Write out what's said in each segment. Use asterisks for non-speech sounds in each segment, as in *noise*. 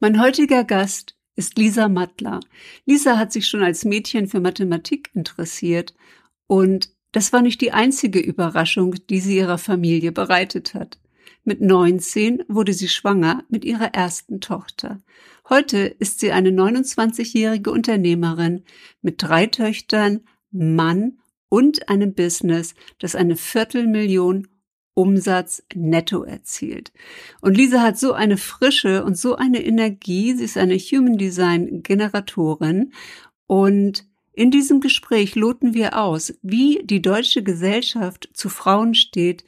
Mein heutiger Gast ist Lisa Mattler. Lisa hat sich schon als Mädchen für Mathematik interessiert und das war nicht die einzige Überraschung, die sie ihrer Familie bereitet hat. Mit 19 wurde sie schwanger mit ihrer ersten Tochter. Heute ist sie eine 29-jährige Unternehmerin mit drei Töchtern, Mann und einem Business, das eine Viertelmillion Umsatz netto erzielt. Und Lisa hat so eine Frische und so eine Energie. Sie ist eine Human Design Generatorin. Und in diesem Gespräch loten wir aus, wie die deutsche Gesellschaft zu Frauen steht,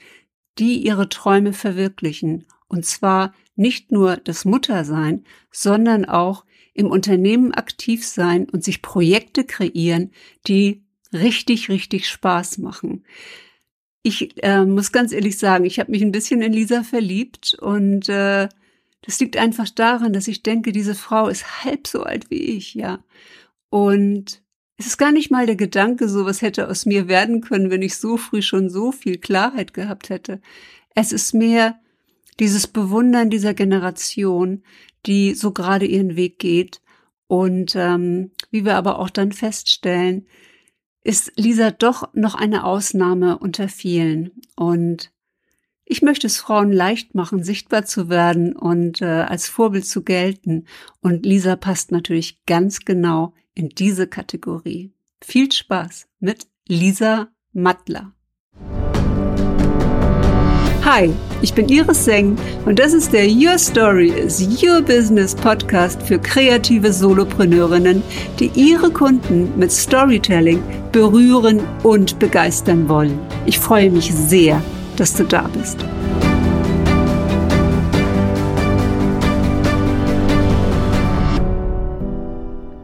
die ihre Träume verwirklichen. Und zwar nicht nur das Muttersein, sondern auch im Unternehmen aktiv sein und sich Projekte kreieren, die richtig, richtig Spaß machen. Ich äh, muss ganz ehrlich sagen, ich habe mich ein bisschen in Lisa verliebt und äh, das liegt einfach daran, dass ich denke, diese Frau ist halb so alt wie ich, ja. Und es ist gar nicht mal der Gedanke, so was hätte aus mir werden können, wenn ich so früh schon so viel Klarheit gehabt hätte. Es ist mehr dieses Bewundern dieser Generation, die so gerade ihren Weg geht. Und ähm, wie wir aber auch dann feststellen, ist Lisa doch noch eine Ausnahme unter vielen. Und ich möchte es Frauen leicht machen, sichtbar zu werden und äh, als Vorbild zu gelten. Und Lisa passt natürlich ganz genau in diese Kategorie. Viel Spaß mit Lisa Mattler. Hi, ich bin Iris Seng und das ist der Your Story is Your Business Podcast für kreative Solopreneurinnen, die ihre Kunden mit Storytelling berühren und begeistern wollen. Ich freue mich sehr, dass du da bist.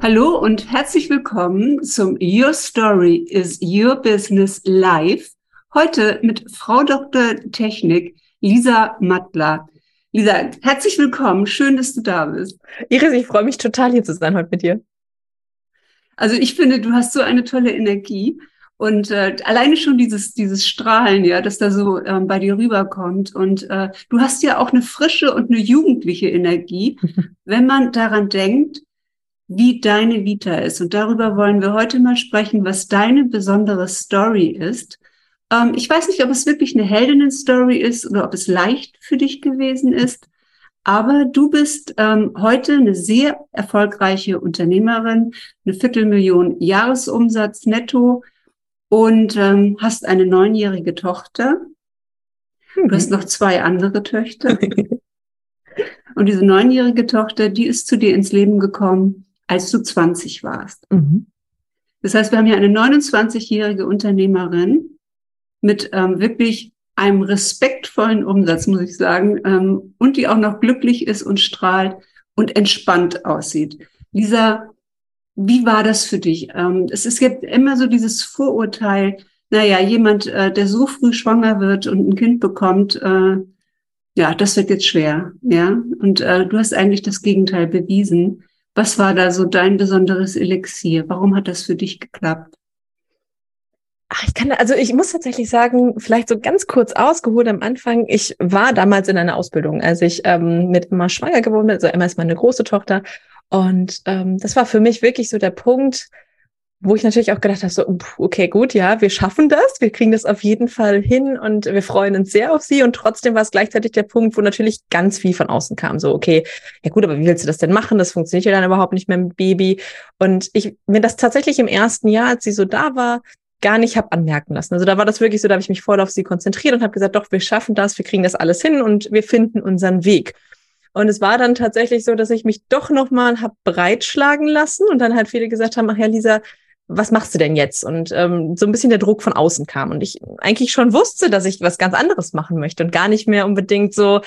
Hallo und herzlich willkommen zum Your Story is Your Business Live Heute mit Frau Dr. Technik Lisa Mattler. Lisa, herzlich willkommen. Schön, dass du da bist. Iris, ich freue mich total hier zu sein heute mit dir. Also ich finde, du hast so eine tolle Energie und äh, alleine schon dieses dieses Strahlen, ja, das da so ähm, bei dir rüberkommt und äh, du hast ja auch eine frische und eine jugendliche Energie, *laughs* wenn man daran denkt, wie deine Vita ist. Und darüber wollen wir heute mal sprechen, was deine besondere Story ist. Ähm, ich weiß nicht, ob es wirklich eine Heldinnen-Story ist oder ob es leicht für dich gewesen ist. Aber du bist ähm, heute eine sehr erfolgreiche Unternehmerin, eine Viertelmillion Jahresumsatz netto und ähm, hast eine neunjährige Tochter. Du hast noch zwei andere Töchter. *laughs* und diese neunjährige Tochter, die ist zu dir ins Leben gekommen, als du 20 warst. Mhm. Das heißt, wir haben hier eine 29-jährige Unternehmerin, mit ähm, wirklich einem respektvollen Umsatz, muss ich sagen, ähm, und die auch noch glücklich ist und strahlt und entspannt aussieht. Lisa, wie war das für dich? Ähm, es, es gibt immer so dieses Vorurteil, naja, jemand, äh, der so früh schwanger wird und ein Kind bekommt, äh, ja, das wird jetzt schwer, ja. Und äh, du hast eigentlich das Gegenteil bewiesen. Was war da so dein besonderes Elixier? Warum hat das für dich geklappt? Ach, ich kann, also ich muss tatsächlich sagen, vielleicht so ganz kurz ausgeholt am Anfang. Ich war damals in einer Ausbildung, als ich ähm, mit Emma schwanger geworden bin. Also Emma ist meine große Tochter. Und ähm, das war für mich wirklich so der Punkt, wo ich natürlich auch gedacht habe, so, okay, gut, ja, wir schaffen das, wir kriegen das auf jeden Fall hin und wir freuen uns sehr auf sie. Und trotzdem war es gleichzeitig der Punkt, wo natürlich ganz viel von außen kam. So, okay, ja gut, aber wie willst du das denn machen? Das funktioniert ja dann überhaupt nicht mehr mit Baby. Und ich mir das tatsächlich im ersten Jahr, als sie so da war, gar nicht habe anmerken lassen. Also da war das wirklich so, da habe ich mich voll auf sie konzentriert und habe gesagt, doch, wir schaffen das, wir kriegen das alles hin und wir finden unseren Weg. Und es war dann tatsächlich so, dass ich mich doch nochmal habe breitschlagen lassen und dann halt viele gesagt haben, ach ja, Lisa, was machst du denn jetzt? Und ähm, so ein bisschen der Druck von außen kam und ich eigentlich schon wusste, dass ich was ganz anderes machen möchte und gar nicht mehr unbedingt so,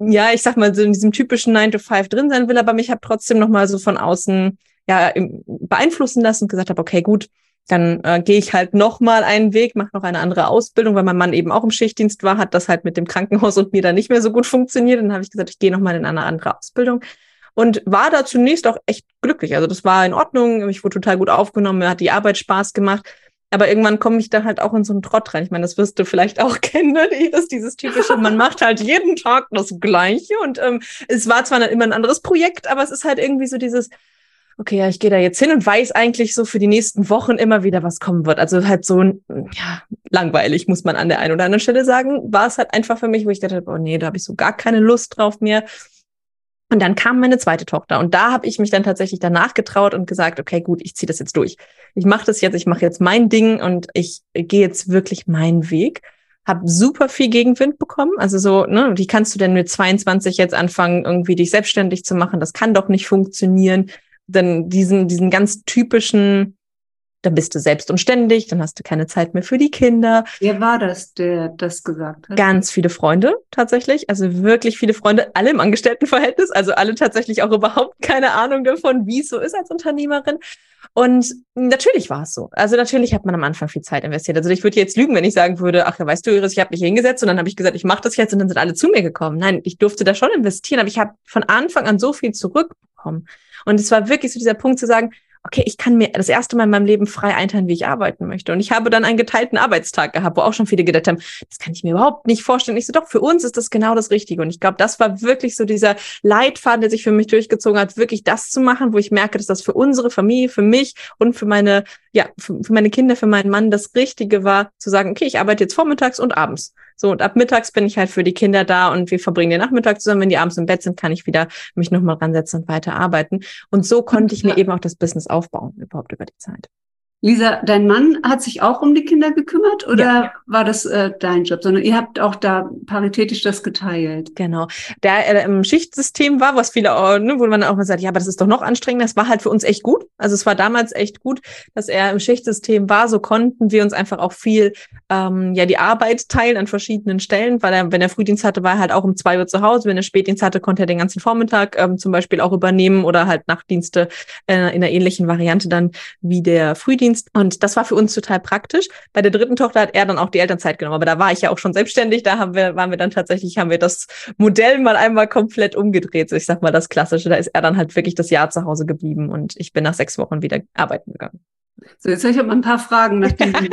ja, ich sag mal, so in diesem typischen 9 to 5 drin sein will, aber mich habe trotzdem nochmal so von außen ja beeinflussen lassen und gesagt habe, okay, gut, dann äh, gehe ich halt noch mal einen Weg, mache noch eine andere Ausbildung, weil mein Mann eben auch im Schichtdienst war, hat das halt mit dem Krankenhaus und mir dann nicht mehr so gut funktioniert. Dann habe ich gesagt, ich gehe noch mal in eine andere Ausbildung und war da zunächst auch echt glücklich. Also das war in Ordnung, ich wurde total gut aufgenommen, mir hat die Arbeit Spaß gemacht. aber irgendwann komme ich da halt auch in so einen Trott rein. Ich meine, das wirst du vielleicht auch *laughs* kennen, ne? das ist dieses typische, man macht halt jeden Tag das Gleiche und ähm, es war zwar immer ein anderes Projekt, aber es ist halt irgendwie so dieses, okay, ja, ich gehe da jetzt hin und weiß eigentlich so für die nächsten Wochen immer wieder, was kommen wird. Also halt so ja, langweilig, muss man an der einen oder anderen Stelle sagen, war es halt einfach für mich, wo ich dachte, oh nee, da habe ich so gar keine Lust drauf mehr. Und dann kam meine zweite Tochter und da habe ich mich dann tatsächlich danach getraut und gesagt, okay, gut, ich ziehe das jetzt durch. Ich mache das jetzt, ich mache jetzt mein Ding und ich gehe jetzt wirklich meinen Weg. Hab super viel Gegenwind bekommen. Also so, ne, wie kannst du denn mit 22 jetzt anfangen, irgendwie dich selbstständig zu machen? Das kann doch nicht funktionieren dann diesen, diesen ganz typischen, dann bist du selbst und ständig, dann hast du keine Zeit mehr für die Kinder. Wer war das, der das gesagt hat? Ganz viele Freunde tatsächlich, also wirklich viele Freunde, alle im Angestelltenverhältnis, also alle tatsächlich auch überhaupt keine Ahnung davon, wie es so ist als Unternehmerin. Und natürlich war es so. Also natürlich hat man am Anfang viel Zeit investiert. Also ich würde jetzt lügen, wenn ich sagen würde, ach ja, weißt du, Iris, ich habe mich hingesetzt und dann habe ich gesagt, ich mache das jetzt und dann sind alle zu mir gekommen. Nein, ich durfte da schon investieren, aber ich habe von Anfang an so viel zurückbekommen. Und es war wirklich so dieser Punkt zu sagen, okay, ich kann mir das erste Mal in meinem Leben frei einteilen, wie ich arbeiten möchte. Und ich habe dann einen geteilten Arbeitstag gehabt, wo auch schon viele gedacht haben, das kann ich mir überhaupt nicht vorstellen. Ich so, doch, für uns ist das genau das Richtige. Und ich glaube, das war wirklich so dieser Leitfaden, der sich für mich durchgezogen hat, wirklich das zu machen, wo ich merke, dass das für unsere Familie, für mich und für meine, ja, für, für meine Kinder, für meinen Mann das Richtige war, zu sagen, okay, ich arbeite jetzt vormittags und abends. So, und ab mittags bin ich halt für die Kinder da und wir verbringen den Nachmittag zusammen. Wenn die abends im Bett sind, kann ich wieder mich nochmal ransetzen und weiter arbeiten. Und so konnte ich mir eben auch das Business aufbauen, überhaupt über die Zeit. Lisa, dein Mann hat sich auch um die Kinder gekümmert oder ja. war das äh, dein Job? Sondern ihr habt auch da paritätisch das geteilt. Genau. Der äh, im Schichtsystem war, was viele, ne, wo man auch mal sagt, ja, aber das ist doch noch anstrengender. Das war halt für uns echt gut. Also es war damals echt gut, dass er im Schichtsystem war. So konnten wir uns einfach auch viel ähm, ja die Arbeit teilen an verschiedenen Stellen, weil er, wenn er Frühdienst hatte, war er halt auch um zwei Uhr zu Hause. Wenn er Spätdienst hatte, konnte er den ganzen Vormittag ähm, zum Beispiel auch übernehmen oder halt Nachtdienste äh, in einer ähnlichen Variante dann wie der Frühdienst. Schichtdienst. Und das war für uns total praktisch. Bei der dritten Tochter hat er dann auch die Elternzeit genommen. Aber da war ich ja auch schon selbstständig. Da haben wir, waren wir dann tatsächlich, haben wir das Modell mal einmal komplett umgedreht. So ich sag mal das Klassische. Da ist er dann halt wirklich das Jahr zu Hause geblieben und ich bin nach sechs Wochen wieder arbeiten gegangen. So, jetzt habe ich aber ein paar Fragen nach *laughs* diesem,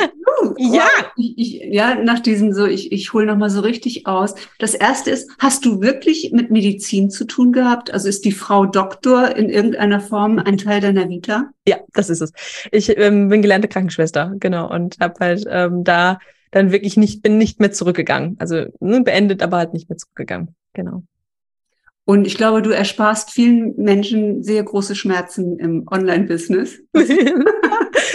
ja. Ich, ich, ja, nach diesem so, ich, ich hole nochmal so richtig aus. Das erste ist, hast du wirklich mit Medizin zu tun gehabt? Also ist die Frau Doktor in irgendeiner Form ein Teil deiner Vita? Ja, das ist es. Ich ähm, bin gelernte Krankenschwester, genau, und habe halt ähm, da dann wirklich nicht, bin nicht mehr zurückgegangen. Also ne, beendet, aber halt nicht mehr zurückgegangen. Genau. Und ich glaube, du ersparst vielen Menschen sehr große Schmerzen im Online-Business. *laughs*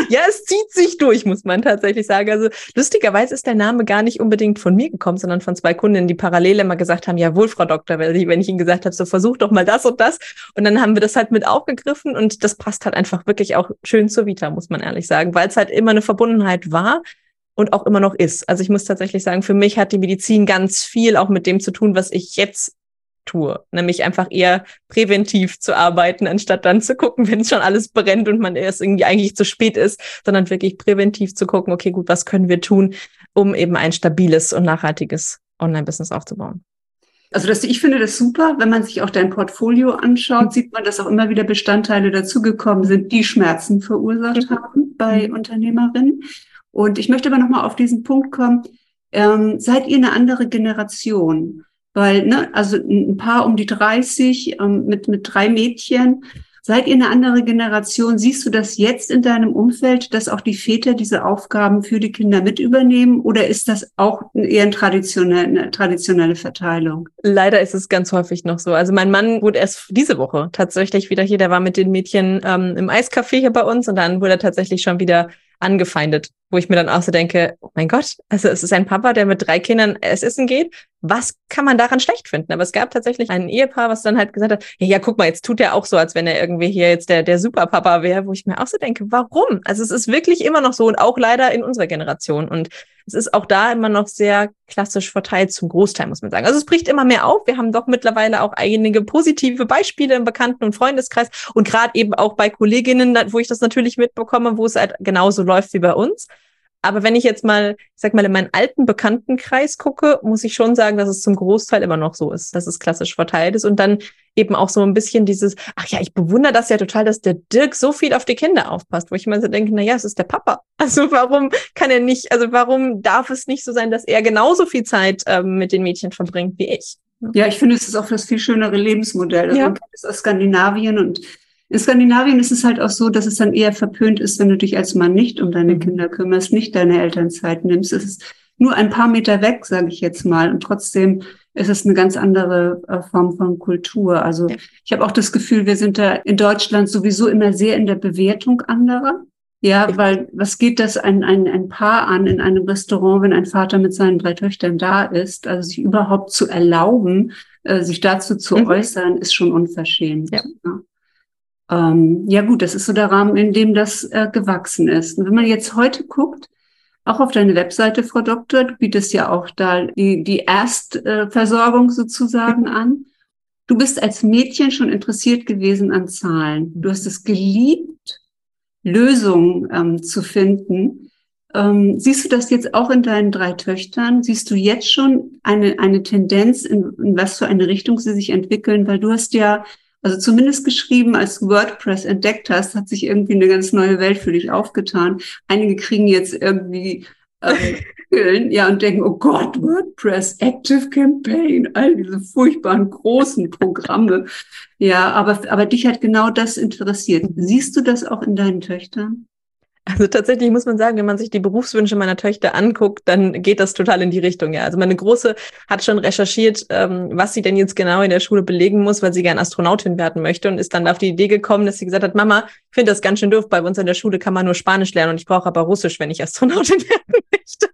*laughs* ja, es zieht sich durch, muss man tatsächlich sagen. Also lustigerweise ist der Name gar nicht unbedingt von mir gekommen, sondern von zwei Kundinnen, die parallel immer gesagt haben, jawohl, Frau Doktor, wenn ich ihnen gesagt habe, so versuch doch mal das und das. Und dann haben wir das halt mit aufgegriffen und das passt halt einfach wirklich auch schön zur Vita, muss man ehrlich sagen, weil es halt immer eine Verbundenheit war und auch immer noch ist. Also ich muss tatsächlich sagen, für mich hat die Medizin ganz viel auch mit dem zu tun, was ich jetzt tue, nämlich einfach eher präventiv zu arbeiten, anstatt dann zu gucken, *laughs* wenn schon alles brennt und man erst irgendwie eigentlich zu spät ist, sondern wirklich präventiv zu gucken, okay, gut, was können wir tun, um eben ein stabiles und nachhaltiges Online-Business aufzubauen. Also das, ich finde das super, wenn man sich auch dein Portfolio anschaut, sieht man, dass auch immer wieder Bestandteile dazugekommen sind, die Schmerzen verursacht mhm. haben bei mhm. Unternehmerinnen. Und ich möchte aber nochmal auf diesen Punkt kommen. Ähm, seid ihr eine andere Generation? Weil, ne, also ein Paar um die 30 ähm, mit, mit drei Mädchen. Seid ihr eine andere Generation? Siehst du das jetzt in deinem Umfeld, dass auch die Väter diese Aufgaben für die Kinder mit übernehmen? Oder ist das auch eher eine traditionelle, eine traditionelle Verteilung? Leider ist es ganz häufig noch so. Also mein Mann wurde erst diese Woche tatsächlich wieder hier. Der war mit den Mädchen ähm, im Eiscafé hier bei uns und dann wurde er tatsächlich schon wieder angefeindet, wo ich mir dann auch so denke, oh mein Gott, also es ist ein Papa, der mit drei Kindern essen geht. Was kann man daran schlecht finden? Aber es gab tatsächlich ein Ehepaar, was dann halt gesagt hat, ja, ja, guck mal, jetzt tut er auch so, als wenn er irgendwie hier jetzt der, der Superpapa wäre, wo ich mir auch so denke, warum? Also es ist wirklich immer noch so und auch leider in unserer Generation. Und es ist auch da immer noch sehr klassisch verteilt zum Großteil, muss man sagen. Also es bricht immer mehr auf. Wir haben doch mittlerweile auch einige positive Beispiele im Bekannten- und Freundeskreis und gerade eben auch bei Kolleginnen, wo ich das natürlich mitbekomme, wo es halt genauso läuft wie bei uns. Aber wenn ich jetzt mal, ich sag mal, in meinen alten Bekanntenkreis gucke, muss ich schon sagen, dass es zum Großteil immer noch so ist, dass es klassisch verteilt ist und dann eben auch so ein bisschen dieses, ach ja, ich bewundere das ja total, dass der Dirk so viel auf die Kinder aufpasst, wo ich immer so denke, na ja, es ist der Papa. *laughs* Also warum kann er nicht, also warum darf es nicht so sein, dass er genauso viel Zeit ähm, mit den Mädchen verbringt wie ich? Ja, ich finde, es ist auch das viel schönere Lebensmodell. Also ja. Man kennt es aus Skandinavien und in Skandinavien ist es halt auch so, dass es dann eher verpönt ist, wenn du dich als Mann nicht um deine mhm. Kinder kümmerst, nicht deine Elternzeit nimmst. Es ist nur ein paar Meter weg, sage ich jetzt mal. Und trotzdem ist es eine ganz andere äh, Form von Kultur. Also ja. ich habe auch das Gefühl, wir sind da in Deutschland sowieso immer sehr in der Bewertung anderer. Ja, weil was geht das ein, ein, ein Paar an in einem Restaurant, wenn ein Vater mit seinen drei Töchtern da ist? Also sich überhaupt zu erlauben, äh, sich dazu zu mhm. äußern, ist schon unverschämt. Ja. ja. Ähm, ja gut, das ist so der Rahmen, in dem das äh, gewachsen ist. Und wenn man jetzt heute guckt, auch auf deine Webseite, Frau Doktor, du bietest ja auch da die, die Erstversorgung sozusagen an. Du bist als Mädchen schon interessiert gewesen an Zahlen. Du hast es geliebt, Lösungen ähm, zu finden. Ähm, siehst du das jetzt auch in deinen drei Töchtern? Siehst du jetzt schon eine, eine Tendenz, in, in was für eine Richtung sie sich entwickeln? Weil du hast ja also zumindest geschrieben, als WordPress entdeckt hast, hat sich irgendwie eine ganz neue Welt für dich aufgetan. Einige kriegen jetzt irgendwie ähm, *laughs* ja und denken, oh Gott, WordPress, Active Campaign, all diese furchtbaren großen Programme. Ja, aber, aber dich hat genau das interessiert. Siehst du das auch in deinen Töchtern? Also tatsächlich muss man sagen, wenn man sich die Berufswünsche meiner Töchter anguckt, dann geht das total in die Richtung. Ja, also meine Große hat schon recherchiert, ähm, was sie denn jetzt genau in der Schule belegen muss, weil sie gern Astronautin werden möchte und ist dann auf die Idee gekommen, dass sie gesagt hat, Mama, ich finde das ganz schön doof. Bei uns in der Schule kann man nur Spanisch lernen und ich brauche aber Russisch, wenn ich Astronautin *laughs* werden möchte.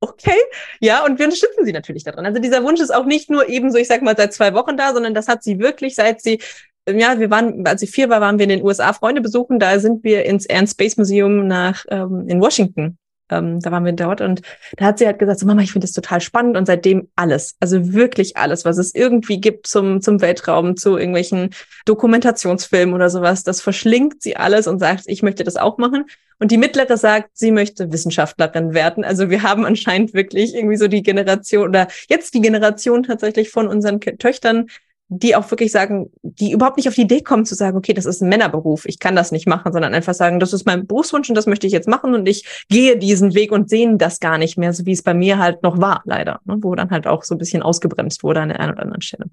okay, ja, und wir unterstützen sie natürlich daran. Also dieser Wunsch ist auch nicht nur eben so, ich sag mal, seit zwei Wochen da, sondern das hat sie wirklich, seit sie ja, wir waren, als ich vier war, waren wir in den USA Freunde besuchen. Da sind wir ins Air and Space Museum nach ähm, in Washington. Ähm, da waren wir dort und da hat sie halt gesagt, so Mama, ich finde das total spannend und seitdem alles, also wirklich alles, was es irgendwie gibt zum zum Weltraum, zu irgendwelchen Dokumentationsfilmen oder sowas, das verschlingt sie alles und sagt, ich möchte das auch machen. Und die mittlere sagt, sie möchte Wissenschaftlerin werden. Also wir haben anscheinend wirklich irgendwie so die Generation oder jetzt die Generation tatsächlich von unseren Töchtern, die auch wirklich sagen, die überhaupt nicht auf die Idee kommen zu sagen, okay, das ist ein Männerberuf, ich kann das nicht machen, sondern einfach sagen, das ist mein Berufswunsch und das möchte ich jetzt machen und ich gehe diesen Weg und sehen das gar nicht mehr, so wie es bei mir halt noch war, leider, ne? wo dann halt auch so ein bisschen ausgebremst wurde an der einen oder anderen Stelle.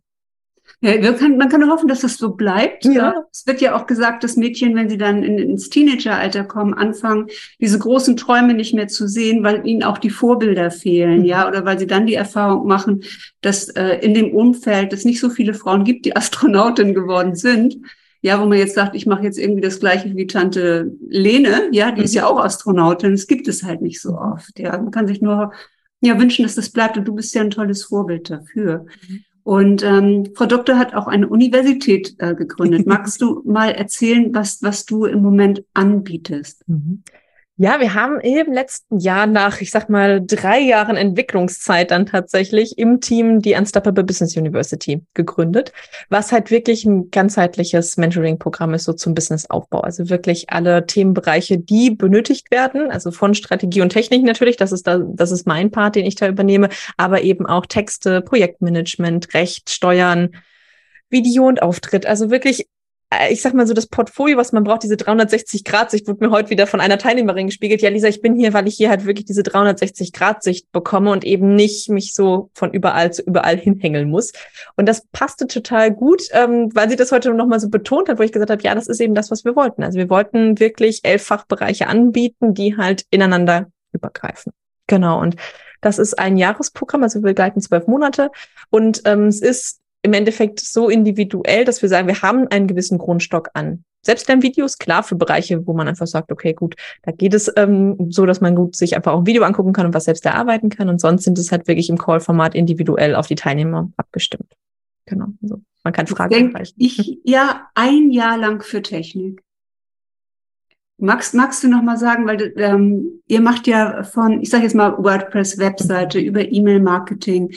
Ja, kann, man kann nur hoffen, dass das so bleibt. Ja. Es wird ja auch gesagt, dass Mädchen, wenn sie dann in, ins Teenageralter kommen, anfangen, diese großen Träume nicht mehr zu sehen, weil ihnen auch die Vorbilder fehlen, mhm. ja, oder weil sie dann die Erfahrung machen, dass äh, in dem Umfeld es nicht so viele Frauen gibt, die *laughs* Astronautin geworden sind. Ja, wo man jetzt sagt, ich mache jetzt irgendwie das gleiche wie Tante Lene, ja, die mhm. ist ja auch Astronautin. Es gibt es halt nicht so oft. Ja, man kann sich nur ja wünschen, dass das bleibt und du bist ja ein tolles Vorbild dafür. Mhm. Und ähm, Frau Doktor hat auch eine Universität äh, gegründet. *laughs* Magst du mal erzählen, was, was du im Moment anbietest? Ja, wir haben im letzten Jahr nach, ich sag mal, drei Jahren Entwicklungszeit dann tatsächlich im Team die Unstoppable Business University gegründet, was halt wirklich ein ganzheitliches Mentoring-Programm ist, so zum Businessaufbau. Also wirklich alle Themenbereiche, die benötigt werden, also von Strategie und Technik natürlich, das ist da, das ist mein Part, den ich da übernehme, aber eben auch Texte, Projektmanagement, Recht, Steuern, Video und Auftritt. Also wirklich ich sag mal so, das Portfolio, was man braucht, diese 360-Grad-Sicht, wurde mir heute wieder von einer Teilnehmerin gespiegelt. Ja, Lisa, ich bin hier, weil ich hier halt wirklich diese 360-Grad-Sicht bekomme und eben nicht mich so von überall zu überall hinhängeln muss. Und das passte total gut, ähm, weil sie das heute nochmal so betont hat, wo ich gesagt habe, ja, das ist eben das, was wir wollten. Also wir wollten wirklich elf Fachbereiche anbieten, die halt ineinander übergreifen. Genau. Und das ist ein Jahresprogramm, also wir begleiten zwölf Monate. Und ähm, es ist im Endeffekt so individuell, dass wir sagen, wir haben einen gewissen Grundstock an. Selbst dann Videos, klar, für Bereiche, wo man einfach sagt, okay, gut, da geht es ähm, so, dass man gut sich einfach auch ein Video angucken kann und was selbst erarbeiten kann. Und sonst sind es halt wirklich im Call-Format individuell auf die Teilnehmer abgestimmt. Genau. Also man kann Fragen Denk erreichen. Ich ja ein Jahr lang für Technik. Magst, magst du noch mal sagen, weil ähm, ihr macht ja von, ich sage jetzt mal WordPress Webseite mhm. über E-Mail Marketing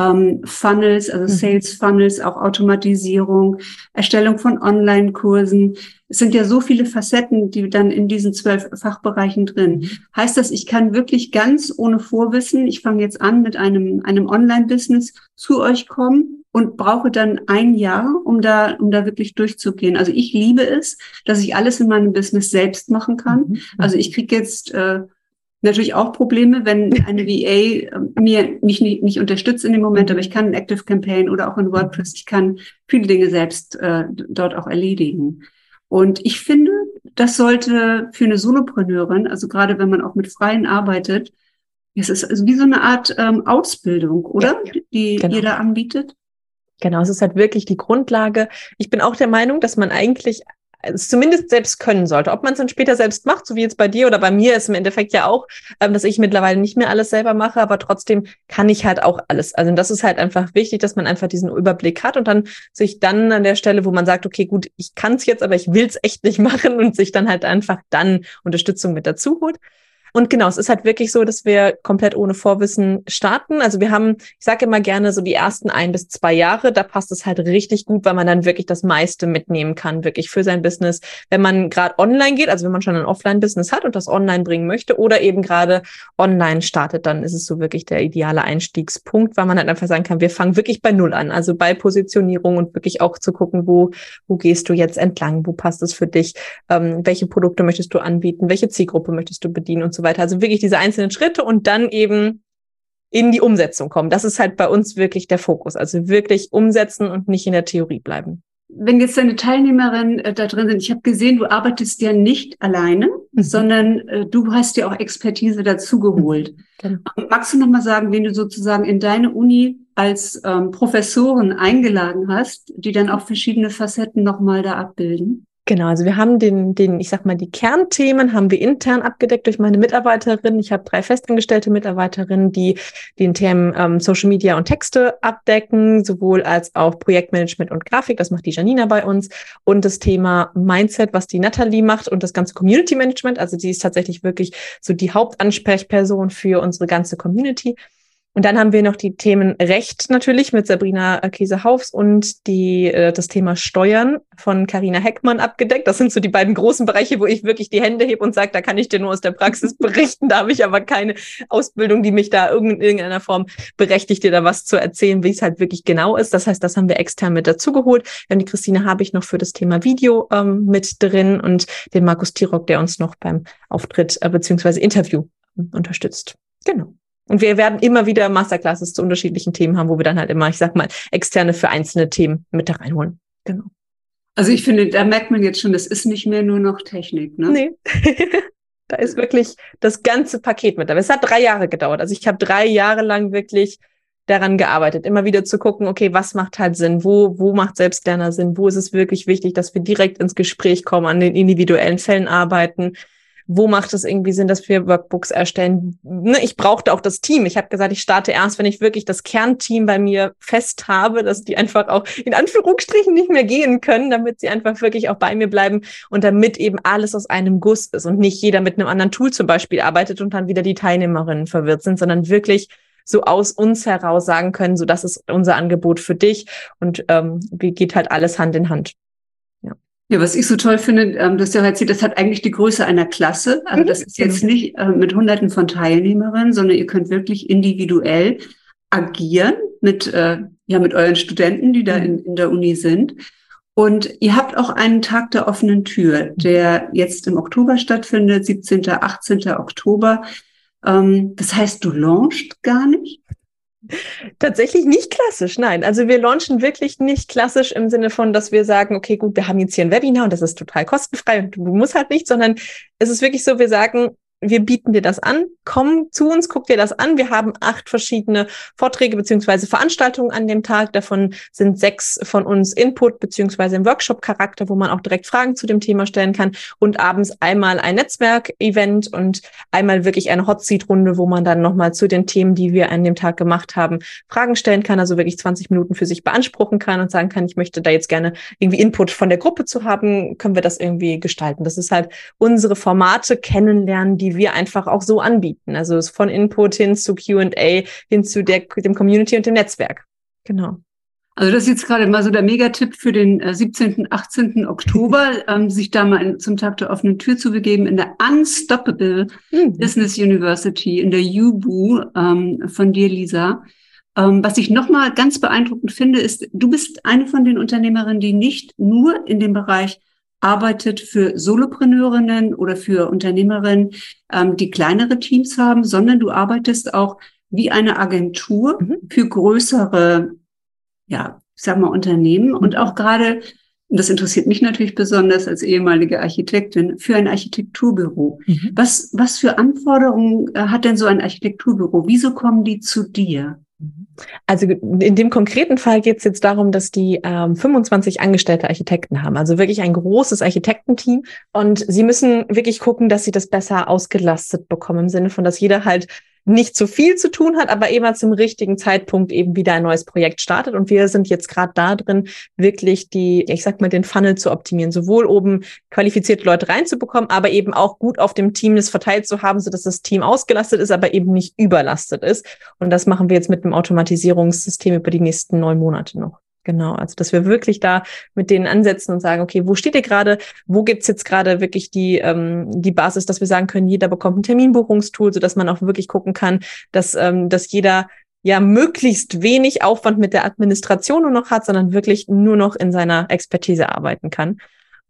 ähm, Funnels, also mhm. Sales Funnels, auch Automatisierung, Erstellung von Online-Kursen. Es sind ja so viele Facetten, die dann in diesen zwölf Fachbereichen drin. Mhm. Heißt das, ich kann wirklich ganz ohne Vorwissen, ich fange jetzt an mit einem, einem Online-Business, zu euch kommen und brauche dann ein Jahr, um da, um da wirklich durchzugehen. Also ich liebe es, dass ich alles in meinem Business selbst machen kann. Mhm. Also ich kriege jetzt äh, natürlich auch Probleme, wenn *laughs* eine VA ähm, mir mich nicht, nicht unterstützt in dem Moment, aber ich kann ein Active Campaign oder auch in WordPress, ich kann viele Dinge selbst äh, dort auch erledigen. Und ich finde, das sollte für eine Solopreneurin, also gerade wenn man auch mit Freien arbeitet, es ist also wie so eine Art ähm, Ausbildung, oder? Ja, die genau. ihr da anbietet. Genau, es ist halt wirklich die Grundlage. Ich bin auch der Meinung, dass man eigentlich es zumindest selbst können sollte. Ob man es dann später selbst macht, so wie jetzt bei dir oder bei mir, ist im Endeffekt ja auch, ähm, dass ich mittlerweile nicht mehr alles selber mache, aber trotzdem kann ich halt auch alles. Also das ist halt einfach wichtig, dass man einfach diesen Überblick hat und dann sich dann an der Stelle, wo man sagt, okay, gut, ich kann es jetzt, aber ich will es echt nicht *laughs* machen und sich dann halt einfach dann Unterstützung mit dazu holt. Und genau, es ist halt wirklich so, dass wir komplett ohne Vorwissen starten. Also wir haben, ich sage immer gerne, so die ersten ein bis zwei Jahre, da passt es halt richtig gut, weil man dann wirklich das meiste mitnehmen kann, wirklich für sein Business. Wenn man gerade online geht, also wenn man schon ein Offline-Business hat und das online bringen möchte oder eben gerade online startet, dann ist es so wirklich der ideale Einstiegspunkt, weil man halt einfach sagen kann, wir fangen wirklich bei Null an, also bei Positionierung und wirklich auch zu gucken, wo, wo gehst du jetzt entlang, wo passt es für dich, ähm, welche Produkte möchtest du anbieten, welche Zielgruppe möchtest du bedienen? Und so weiter. Also wirklich diese einzelnen Schritte und dann eben in die Umsetzung kommen. Das ist halt bei uns wirklich der Fokus. Also wirklich umsetzen und nicht in der Theorie bleiben. Wenn jetzt deine Teilnehmerinnen äh, da drin sind, ich habe gesehen, du arbeitest ja nicht alleine, mhm. sondern äh, du hast ja auch Expertise dazugeholt. Mhm. Genau. Magst du noch mal sagen, wen du sozusagen in deine Uni als ähm, Professoren eingeladen hast, die dann auch verschiedene Facetten noch mal da abbilden? Genau, also wir haben den, den, ich sag mal, die Kernthemen haben wir intern abgedeckt durch meine Mitarbeiterinnen. Ich habe drei festangestellte Mitarbeiterinnen, die den Themen ähm, Social Media und Texte abdecken, sowohl als auch Projektmanagement und Grafik. Das macht die Janina bei uns. Und das Thema Mindset, was die Natalie macht und das ganze Community Management. Also die ist tatsächlich wirklich so die Hauptansprechperson für unsere ganze Community. Und dann haben wir noch die Themen Recht natürlich mit Sabrina Käse-Haufs und die, äh, das Thema Steuern von Karina Heckmann abgedeckt. Das sind so die beiden großen Bereiche, wo ich wirklich die Hände hebe und sage, da kann ich dir nur aus der Praxis *laughs* berichten. Da habe ich aber keine Ausbildung, die mich da in irgendeiner Form berechtigt, dir da was zu erzählen, wie es halt wirklich genau ist. Das heißt, das haben wir extern mit dazugeholt. Wir haben die Christine habe ich noch für das Thema Video ähm, mit drin und den Markus Tirock, der uns noch beim Auftritt äh, beziehungsweise Interview äh, unterstützt. Genau. Und wir werden immer wieder Masterclasses zu unterschiedlichen Themen haben, wo wir dann halt immer, ich sag mal, externe für einzelne Themen mit da reinholen. Genau. Also ich finde, da merkt man jetzt schon, das ist nicht mehr nur noch Technik, ne? Nee. *laughs* da ist wirklich das ganze Paket mit dabei. Es hat drei Jahre gedauert. Also ich habe drei Jahre lang wirklich daran gearbeitet, immer wieder zu gucken, okay, was macht halt Sinn, wo, wo macht Selbstlerner Sinn, wo ist es wirklich wichtig, dass wir direkt ins Gespräch kommen, an den individuellen Fällen arbeiten, wo macht es irgendwie Sinn, dass wir Workbooks erstellen? Ne, ich brauchte auch das Team. Ich habe gesagt, ich starte erst, wenn ich wirklich das Kernteam bei mir fest habe, dass die einfach auch in Anführungsstrichen nicht mehr gehen können, damit sie einfach wirklich auch bei mir bleiben und damit eben alles aus einem Guss ist und nicht jeder mit einem anderen Tool zum Beispiel arbeitet und dann wieder die Teilnehmerinnen verwirrt sind, sondern wirklich so aus uns heraus sagen können, so das ist unser Angebot für dich und ähm, geht halt alles Hand in Hand. Ja, was ich so toll finde, ähm, du hast ja erzählt, das hat eigentlich die Größe einer Klasse. Also mhm, das ist jetzt nicht äh, mit Hunderten von Teilnehmerinnen, sondern ihr könnt wirklich individuell agieren mit, äh, ja, mit euren Studenten, die da mhm. in, in der Uni sind. Und ihr habt auch einen Tag der offenen Tür, der jetzt im Oktober stattfindet, 17., 18. Oktober. Ähm, das heißt, du launchst gar nicht? Tatsächlich nicht klassisch, nein. Also wir launchen wirklich nicht klassisch im Sinne von, dass wir sagen, okay, gut, wir haben jetzt hier ein Webinar und das ist total kostenfrei und du musst halt nicht, sondern es ist wirklich so, wir sagen, wir bieten dir das an. Komm zu uns, guck dir das an. Wir haben acht verschiedene Vorträge beziehungsweise Veranstaltungen an dem Tag. Davon sind sechs von uns Input beziehungsweise im Workshop-Charakter, wo man auch direkt Fragen zu dem Thema stellen kann. Und abends einmal ein Netzwerk-Event und einmal wirklich eine Hot Seat-Runde, wo man dann nochmal zu den Themen, die wir an dem Tag gemacht haben, Fragen stellen kann. Also wirklich 20 Minuten für sich beanspruchen kann und sagen kann, ich möchte da jetzt gerne irgendwie Input von der Gruppe zu haben. Können wir das irgendwie gestalten? Das ist halt unsere Formate kennenlernen, die die wir einfach auch so anbieten. Also von Input hin zu Q&A, hin zu der, dem Community und dem Netzwerk. Genau. Also das ist jetzt gerade mal so der Megatipp für den äh, 17., 18. Oktober, *laughs* ähm, sich da mal in, zum Tag der offenen Tür zu begeben in der Unstoppable mhm. Business University, in der UBU ähm, von dir, Lisa. Ähm, was ich nochmal ganz beeindruckend finde, ist, du bist eine von den Unternehmerinnen, die nicht nur in dem Bereich arbeitet für Solopreneurinnen oder für Unternehmerinnen, ähm, die kleinere Teams haben, sondern du arbeitest auch wie eine Agentur mhm. für größere, ja, ich sag mal Unternehmen und auch gerade, und das interessiert mich natürlich besonders als ehemalige Architektin, für ein Architekturbüro. Mhm. Was, was für Anforderungen äh, hat denn so ein Architekturbüro? Wieso kommen die zu dir? Also in dem konkreten Fall geht es jetzt darum, dass die ähm, 25 angestellte Architekten haben, also wirklich ein großes Architektenteam. Und sie müssen wirklich gucken, dass sie das besser ausgelastet bekommen, im Sinne von, dass jeder halt nicht zu viel zu tun hat, aber immer zum richtigen Zeitpunkt eben wieder ein neues Projekt startet. Und wir sind jetzt gerade da drin, wirklich die, ich sag mal, den Funnel zu optimieren, sowohl oben qualifizierte Leute reinzubekommen, aber eben auch gut auf dem Team das verteilt zu haben, so dass das Team ausgelastet ist, aber eben nicht überlastet ist. Und das machen wir jetzt mit einem Automatisierungssystem über die nächsten neun Monate noch. Genau, also dass wir wirklich da mit denen ansetzen und sagen, okay, wo steht ihr gerade? Wo gibt's jetzt gerade wirklich die, ähm, die Basis, dass wir sagen können, jeder bekommt ein Terminbuchungstool, so dass man auch wirklich gucken kann, dass, ähm, dass jeder ja möglichst wenig Aufwand mit der Administration nur noch hat, sondern wirklich nur noch in seiner Expertise arbeiten kann.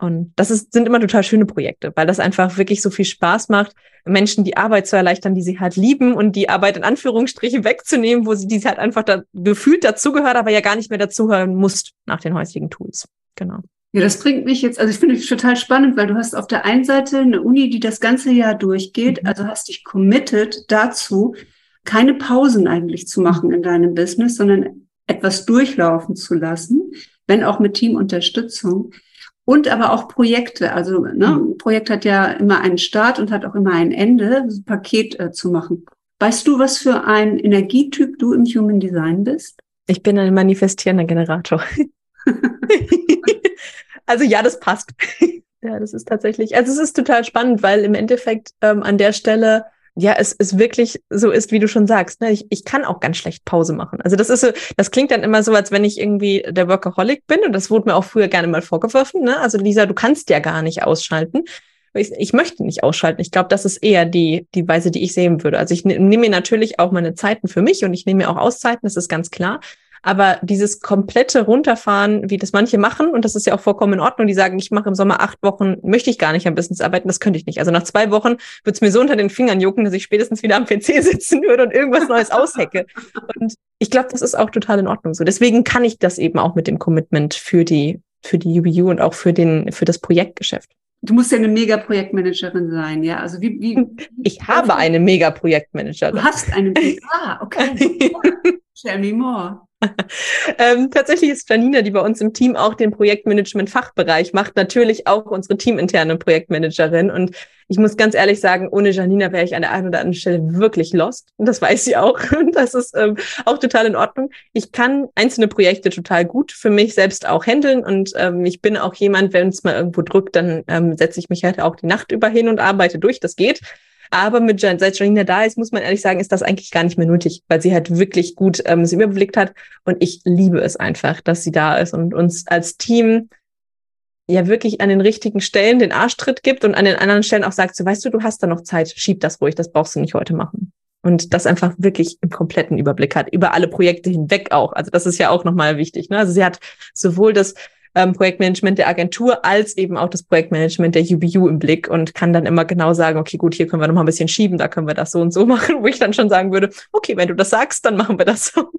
Und das ist, sind immer total schöne Projekte, weil das einfach wirklich so viel Spaß macht, Menschen die Arbeit zu erleichtern, die sie halt lieben und die Arbeit in Anführungsstrichen *laughs* wegzunehmen, wo sie die halt einfach da gefühlt dazugehört, aber ja gar nicht mehr dazuhören muss nach den heutigen Tools. Genau. Ja, das bringt mich jetzt, also ich finde es total spannend, weil du hast auf der einen Seite eine Uni, die das ganze Jahr durchgeht, mhm. also hast dich committed dazu, keine Pausen eigentlich zu machen in deinem Business, sondern etwas durchlaufen zu lassen, wenn auch mit Teamunterstützung und aber auch Projekte. Also ne, ein Projekt hat ja immer einen Start und hat auch immer ein Ende, ein Paket äh, zu machen. Weißt du, was für ein Energietyp du im Human Design bist? Ich bin ein manifestierender Generator. *laughs* also ja, das passt. *laughs* ja, das ist tatsächlich, also es ist total spannend, weil im Endeffekt ähm, an der Stelle ja, es ist wirklich so ist, wie du schon sagst. Ne? Ich, ich kann auch ganz schlecht Pause machen. Also das ist so, das klingt dann immer so, als wenn ich irgendwie der Workaholic bin und das wurde mir auch früher gerne mal vorgeworfen. Ne? Also Lisa, du kannst ja gar nicht ausschalten. Ich, ich möchte nicht ausschalten. Ich glaube, das ist eher die, die Weise, die ich sehen würde. Also ich ne, nehme mir natürlich auch meine Zeiten für mich und ich nehme mir auch Auszeiten, das ist ganz klar. Aber dieses komplette Runterfahren, wie das manche machen, und das ist ja auch vollkommen in Ordnung, die sagen, ich mache im Sommer acht Wochen, möchte ich gar nicht am Business arbeiten, das könnte ich nicht. Also nach zwei Wochen wird es mir so unter den Fingern jucken, dass ich spätestens wieder am PC *laughs* sitzen würde und irgendwas Neues aushecke. Und ich glaube, das ist auch total in Ordnung so. Deswegen kann ich das eben auch mit dem Commitment für die, für die UBU und auch für den, für das Projektgeschäft. Du musst ja eine Mega-Projektmanagerin sein, ja? Also wie, wie, *laughs* ich habe eine Mega-Projektmanagerin. Du hast eine. Ah, okay. *laughs* Tell me more. *laughs* ähm, tatsächlich ist Janina, die bei uns im Team auch den Projektmanagement-Fachbereich macht, natürlich auch unsere teaminterne Projektmanagerin. Und ich muss ganz ehrlich sagen, ohne Janina wäre ich an der einen oder anderen Stelle wirklich lost. Und das weiß sie auch. *laughs* Und das ist ähm, auch total in Ordnung. Ich kann einzelne Projekte total gut für mich selbst auch handeln. Und ähm, ich bin auch jemand, wenn es mal irgendwo drückt, dann ähm, setze ich mich halt auch die Nacht über hin und arbeite durch. Das geht. Aber mit Jan, seit Janina da ist, muss man ehrlich sagen, ist das eigentlich gar nicht mehr nötig, weil sie halt wirklich gut ähm, sie überblickt hat. Und ich liebe es einfach, dass sie da ist und uns als Team ja wirklich an den richtigen Stellen den Arschtritt gibt und an den anderen Stellen auch sagt, so weißt du, du hast da noch Zeit, schieb das ruhig, das brauchst du nicht heute machen. Und das einfach wirklich im kompletten Überblick hat, über alle Projekte hinweg auch. Also das ist ja auch nochmal wichtig. Ne? Also sie hat sowohl das ähm, Projektmanagement der Agentur als eben auch das Projektmanagement der UBU im Blick und kann dann immer genau sagen, okay, gut, hier können wir noch mal ein bisschen schieben, da können wir das so und so *laughs* machen, wo ich dann schon sagen würde, okay, wenn du das sagst, dann machen wir das so.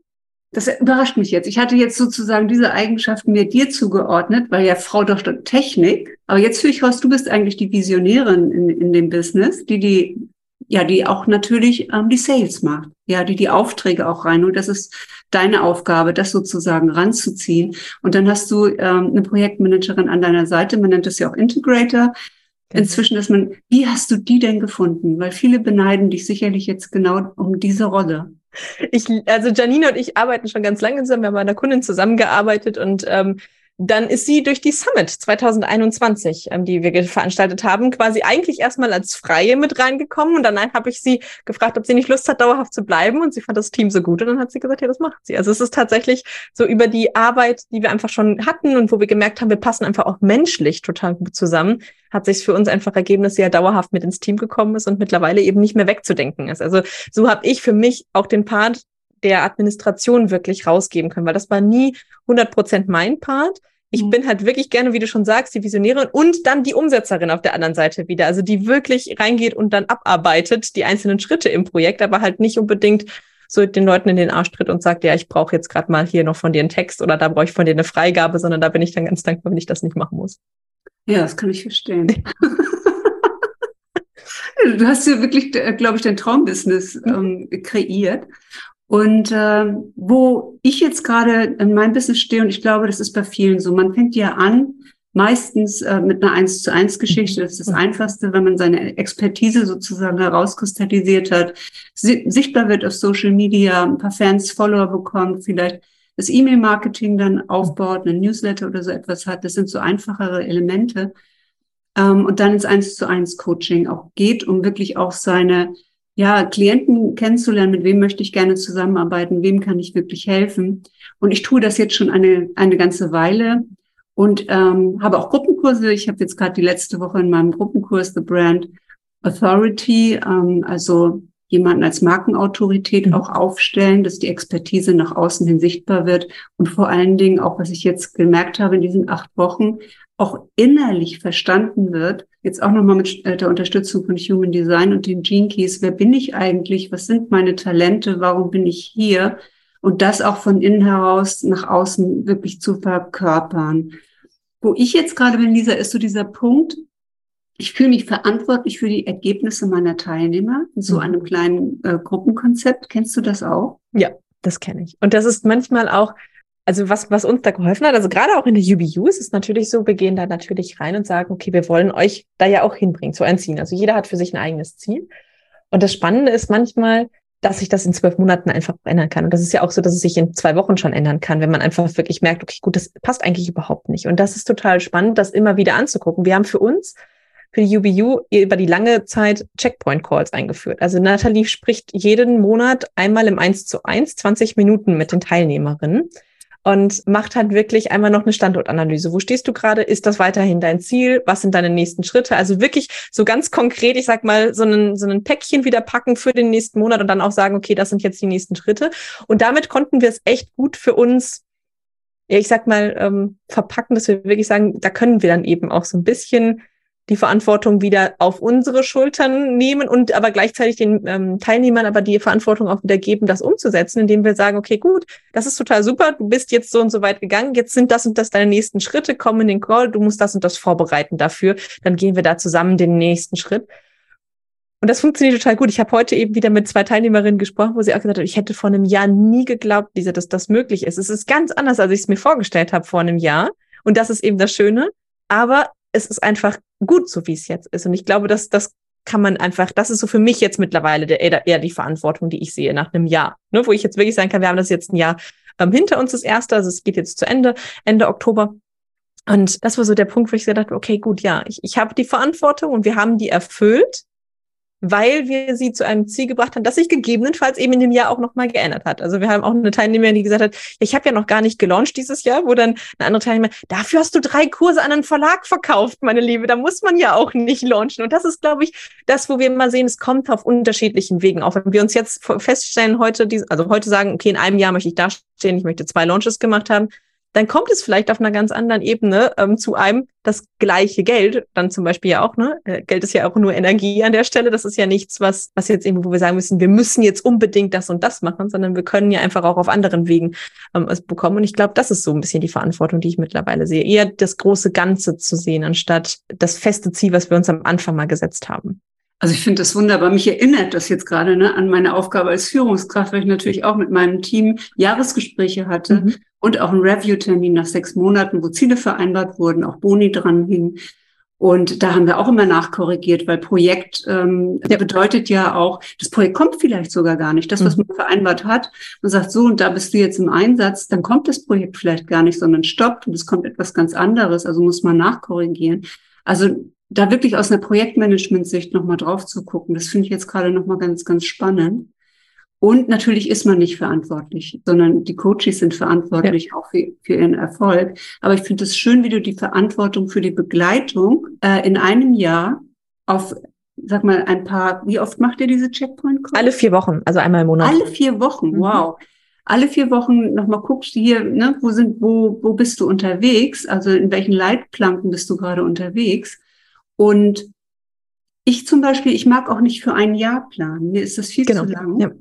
Das überrascht mich jetzt. Ich hatte jetzt sozusagen diese Eigenschaften mir dir zugeordnet, weil ja Frau doch Technik. Aber jetzt höre ich raus, du bist eigentlich die Visionärin in, in dem Business, die die ja, die auch natürlich ähm, die Sales macht, ja, die die Aufträge auch rein. Und das ist deine Aufgabe, das sozusagen ranzuziehen. Und dann hast du ähm, eine Projektmanagerin an deiner Seite, man nennt das ja auch Integrator. Inzwischen ist man, wie hast du die denn gefunden? Weil viele beneiden dich sicherlich jetzt genau um diese Rolle. Ich, also Janine und ich arbeiten schon ganz lange zusammen. Wir haben bei einer Kundin zusammengearbeitet und ähm, dann ist sie durch die Summit 2021, ähm, die wir veranstaltet haben, quasi eigentlich erstmal als Freie mit reingekommen. Und dann habe ich sie gefragt, ob sie nicht Lust hat, dauerhaft zu bleiben. Und sie fand das Team so gut. Und dann hat sie gesagt, ja, das macht sie. Also es ist tatsächlich so über die Arbeit, die wir einfach schon hatten und wo wir gemerkt haben, wir passen einfach auch menschlich total gut zusammen, hat sich für uns einfach ergeben, dass sie ja dauerhaft mit ins Team gekommen ist und mittlerweile eben nicht mehr wegzudenken ist. Also so habe ich für mich auch den Part der Administration wirklich rausgeben können, weil das war nie 100 Prozent mein Part. Ich mhm. bin halt wirklich gerne, wie du schon sagst, die Visionärin und dann die Umsetzerin auf der anderen Seite wieder. Also die wirklich reingeht und dann abarbeitet die einzelnen Schritte im Projekt, aber halt nicht unbedingt so den Leuten in den Arsch tritt und sagt, ja, ich brauche jetzt gerade mal hier noch von dir einen Text oder da brauche ich von dir eine Freigabe, sondern da bin ich dann ganz dankbar, wenn ich das nicht machen muss. Ja, das kann ich verstehen. *laughs* du hast ja wirklich, äh, glaube ich, dein Traumbusiness mhm. ähm, kreiert. Und äh, wo ich jetzt gerade in meinem Business stehe, und ich glaube, das ist bei vielen so, man fängt ja an, meistens äh, mit einer eins zu eins Geschichte. Das ist das Einfachste, wenn man seine Expertise sozusagen herauskristallisiert hat, sichtbar wird auf Social Media, ein paar Fans, Follower bekommt, vielleicht das E-Mail-Marketing dann aufbaut, einen Newsletter oder so etwas hat. Das sind so einfachere Elemente. Ähm, und dann ins eins zu eins Coaching auch geht, um wirklich auch seine ja, Klienten kennenzulernen, mit wem möchte ich gerne zusammenarbeiten, wem kann ich wirklich helfen. Und ich tue das jetzt schon eine, eine ganze Weile und ähm, habe auch Gruppenkurse. Ich habe jetzt gerade die letzte Woche in meinem Gruppenkurs The Brand Authority, ähm, also jemanden als Markenautorität mhm. auch aufstellen, dass die Expertise nach außen hin sichtbar wird und vor allen Dingen auch, was ich jetzt gemerkt habe in diesen acht Wochen, auch innerlich verstanden wird, jetzt auch nochmal mit äh, der Unterstützung von Human Design und den Gene Keys, wer bin ich eigentlich, was sind meine Talente, warum bin ich hier und das auch von innen heraus nach außen wirklich zu verkörpern. Wo ich jetzt gerade bin, Lisa, ist so dieser Punkt, ich fühle mich verantwortlich für die Ergebnisse meiner Teilnehmer in so mhm. einem kleinen äh, Gruppenkonzept. Kennst du das auch? Ja, das kenne ich. Und das ist manchmal auch, also was, was uns da geholfen hat, also gerade auch in der UBU ist es natürlich so, wir gehen da natürlich rein und sagen, okay, wir wollen euch da ja auch hinbringen, zu einem Ziel. Also jeder hat für sich ein eigenes Ziel. Und das Spannende ist manchmal, dass sich das in zwölf Monaten einfach ändern kann. Und das ist ja auch so, dass es sich in zwei Wochen schon ändern kann, wenn man einfach wirklich merkt, okay, gut, das passt eigentlich überhaupt nicht. Und das ist total spannend, das immer wieder anzugucken. Wir haben für uns, für die UBU, über die lange Zeit Checkpoint-Calls eingeführt. Also Nathalie spricht jeden Monat einmal im Eins zu eins 20 Minuten mit den Teilnehmerinnen und macht halt wirklich einmal noch eine Standortanalyse. Wo stehst du gerade? Ist das weiterhin dein Ziel? Was sind deine nächsten Schritte? Also wirklich so ganz konkret, ich sag mal, so einen, so ein Päckchen wieder packen für den nächsten Monat und dann auch sagen, okay, das sind jetzt die nächsten Schritte. Und damit konnten wir es echt gut für uns ja, ich sag mal, ähm, verpacken, dass wir wirklich sagen, da können wir dann eben auch so ein bisschen die Verantwortung wieder auf unsere Schultern nehmen und aber gleichzeitig den ähm, Teilnehmern aber die Verantwortung auch wieder geben, das umzusetzen, indem wir sagen, okay, gut, das ist total super, du bist jetzt so und so weit gegangen, jetzt sind das und das deine nächsten Schritte, komm in den Call, du musst das und das vorbereiten dafür, dann gehen wir da zusammen den nächsten Schritt. Und das funktioniert total gut. Ich habe heute eben wieder mit zwei Teilnehmerinnen gesprochen, wo sie auch gesagt hat, ich hätte vor einem Jahr nie geglaubt, Lisa, dass das möglich ist. Es ist ganz anders, als ich es mir vorgestellt habe vor einem Jahr. Und das ist eben das Schöne. Aber es ist einfach gut, so wie es jetzt ist. Und ich glaube, dass das kann man einfach, das ist so für mich jetzt mittlerweile der, eher, die Verantwortung, die ich sehe nach einem Jahr, ne, wo ich jetzt wirklich sagen kann, wir haben das jetzt ein Jahr ähm, hinter uns, das erste, also es geht jetzt zu Ende, Ende Oktober. Und das war so der Punkt, wo ich gedacht habe, okay, gut, ja, ich, ich habe die Verantwortung und wir haben die erfüllt weil wir sie zu einem Ziel gebracht haben, das sich gegebenenfalls eben in dem Jahr auch nochmal geändert hat. Also wir haben auch eine Teilnehmerin, die gesagt hat, ich habe ja noch gar nicht gelauncht dieses Jahr, wo dann eine andere Teilnehmerin, dafür hast du drei Kurse an einen Verlag verkauft, meine Liebe, da muss man ja auch nicht launchen. Und das ist, glaube ich, das, wo wir mal sehen, es kommt auf unterschiedlichen Wegen. Auch wenn wir uns jetzt feststellen, heute, also heute sagen, okay, in einem Jahr möchte ich dastehen, ich möchte zwei Launches gemacht haben, dann kommt es vielleicht auf einer ganz anderen Ebene ähm, zu einem das gleiche Geld, dann zum Beispiel ja auch, ne? Äh, Geld ist ja auch nur Energie an der Stelle. Das ist ja nichts, was, was jetzt irgendwo, wo wir sagen müssen, wir müssen jetzt unbedingt das und das machen, sondern wir können ja einfach auch auf anderen Wegen ähm, es bekommen. Und ich glaube, das ist so ein bisschen die Verantwortung, die ich mittlerweile sehe. Eher das große Ganze zu sehen, anstatt das feste Ziel, was wir uns am Anfang mal gesetzt haben. Also ich finde das wunderbar. Mich erinnert das jetzt gerade ne, an meine Aufgabe als Führungskraft, weil ich natürlich auch mit meinem Team Jahresgespräche hatte mhm. und auch einen Review-Termin nach sechs Monaten, wo Ziele vereinbart wurden, auch Boni dran hingen. Und da haben wir auch immer nachkorrigiert, weil Projekt ähm, ja. bedeutet ja auch, das Projekt kommt vielleicht sogar gar nicht. Das, was mhm. man vereinbart hat, man sagt so und da bist du jetzt im Einsatz, dann kommt das Projekt vielleicht gar nicht, sondern stoppt und es kommt etwas ganz anderes. Also muss man nachkorrigieren. Also da wirklich aus einer Projektmanagement-Sicht nochmal drauf zu gucken, das finde ich jetzt gerade nochmal ganz, ganz spannend. Und natürlich ist man nicht verantwortlich, sondern die Coaches sind verantwortlich ja. auch für, für, ihren Erfolg. Aber ich finde es schön, wie du die Verantwortung für die Begleitung äh, in einem Jahr auf, sag mal, ein paar, wie oft macht ihr diese checkpoint -Code? Alle vier Wochen, also einmal im Monat. Alle vier Wochen, mhm. wow. Alle vier Wochen nochmal guckst du hier, ne, wo sind, wo, wo bist du unterwegs? Also in welchen Leitplanken bist du gerade unterwegs? Und ich zum Beispiel, ich mag auch nicht für ein Jahr planen. Mir ist das viel genau. zu lang. Ja.